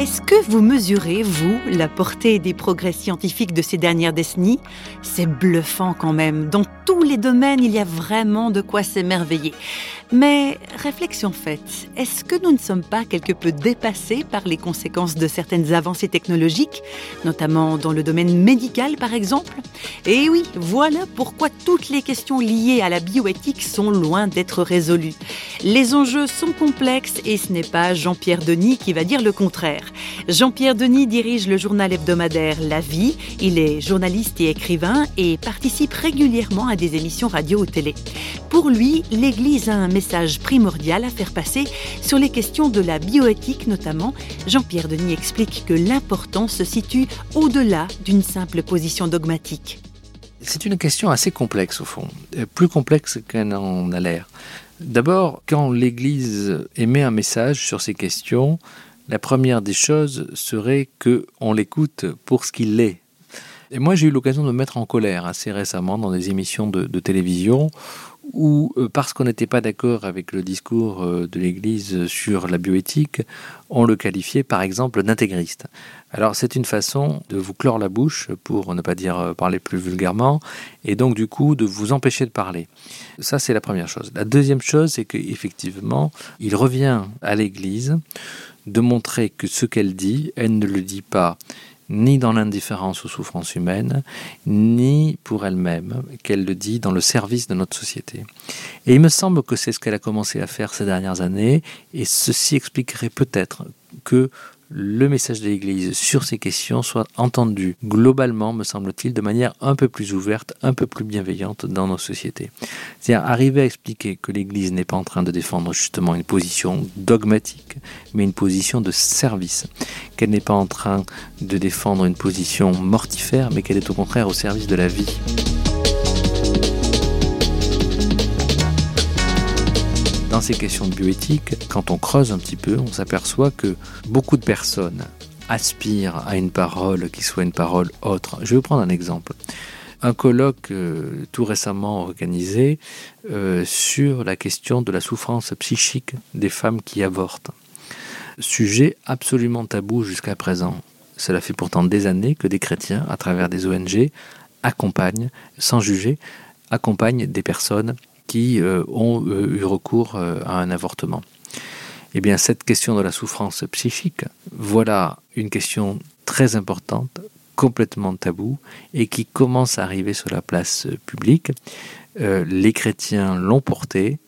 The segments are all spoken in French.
Est-ce que vous mesurez, vous, la portée des progrès scientifiques de ces dernières décennies? C'est bluffant quand même. Dans tous les domaines, il y a vraiment de quoi s'émerveiller. Mais réflexion faite, est-ce que nous ne sommes pas quelque peu dépassés par les conséquences de certaines avancées technologiques, notamment dans le domaine médical par exemple? Et oui, voilà pourquoi toutes les questions liées à la bioéthique sont loin d'être résolues. Les enjeux sont complexes et ce n'est pas Jean-Pierre Denis qui va dire le contraire. Jean-Pierre Denis dirige le journal hebdomadaire La Vie, il est journaliste et écrivain et participe régulièrement à des émissions radio ou télé. Pour lui, l'Église a un message primordial à faire passer sur les questions de la bioéthique notamment. Jean-Pierre Denis explique que l'important se situe au-delà d'une simple position dogmatique. C'est une question assez complexe au fond, euh, plus complexe qu'elle n'en a l'air. D'abord, quand l'Église émet un message sur ces questions, la première des choses serait que on l'écoute pour ce qu'il est. Et moi, j'ai eu l'occasion de me mettre en colère assez récemment dans des émissions de, de télévision où, euh, parce qu'on n'était pas d'accord avec le discours euh, de l'Église sur la bioéthique, on le qualifiait par exemple d'intégriste. Alors c'est une façon de vous clore la bouche, pour ne pas dire euh, parler plus vulgairement, et donc du coup de vous empêcher de parler. Ça c'est la première chose. La deuxième chose, c'est qu'effectivement, il revient à l'Église de montrer que ce qu'elle dit, elle ne le dit pas ni dans l'indifférence aux souffrances humaines, ni pour elle-même, qu'elle le dit dans le service de notre société. Et il me semble que c'est ce qu'elle a commencé à faire ces dernières années, et ceci expliquerait peut-être que le message de l'Église sur ces questions soit entendu globalement, me semble-t-il, de manière un peu plus ouverte, un peu plus bienveillante dans nos sociétés. C'est-à-dire arriver à expliquer que l'Église n'est pas en train de défendre justement une position dogmatique, mais une position de service, qu'elle n'est pas en train de défendre une position mortifère, mais qu'elle est au contraire au service de la vie. dans ces questions de bioéthique, quand on creuse un petit peu, on s'aperçoit que beaucoup de personnes aspirent à une parole qui soit une parole autre. Je vais vous prendre un exemple. Un colloque euh, tout récemment organisé euh, sur la question de la souffrance psychique des femmes qui avortent. Sujet absolument tabou jusqu'à présent. Cela fait pourtant des années que des chrétiens, à travers des ONG, accompagnent, sans juger, accompagnent des personnes qui euh, ont euh, eu recours euh, à un avortement. Eh bien, cette question de la souffrance psychique, voilà une question très importante, complètement taboue, et qui commence à arriver sur la place publique. les chrétiens l'ont portée,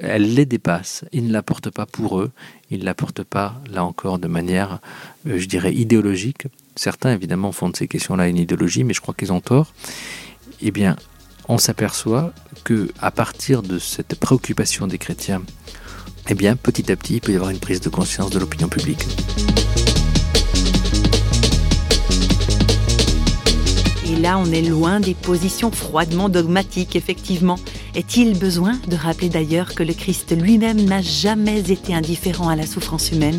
elle les dépasse, ils ne la portent pas pour eux, ils ne la portent pas, là encore, de manière, je dirais, idéologique. Certains, évidemment, font de ces questions-là une idéologie, mais je crois qu'ils ont tort. Eh bien, on s'aperçoit que à partir de cette préoccupation des chrétiens, eh bien, petit à petit, il peut y avoir une prise de conscience de l'opinion publique. Et là, on est loin des positions froidement dogmatiques, effectivement. Est-il besoin de rappeler d'ailleurs que le Christ lui-même n'a jamais été indifférent à la souffrance humaine?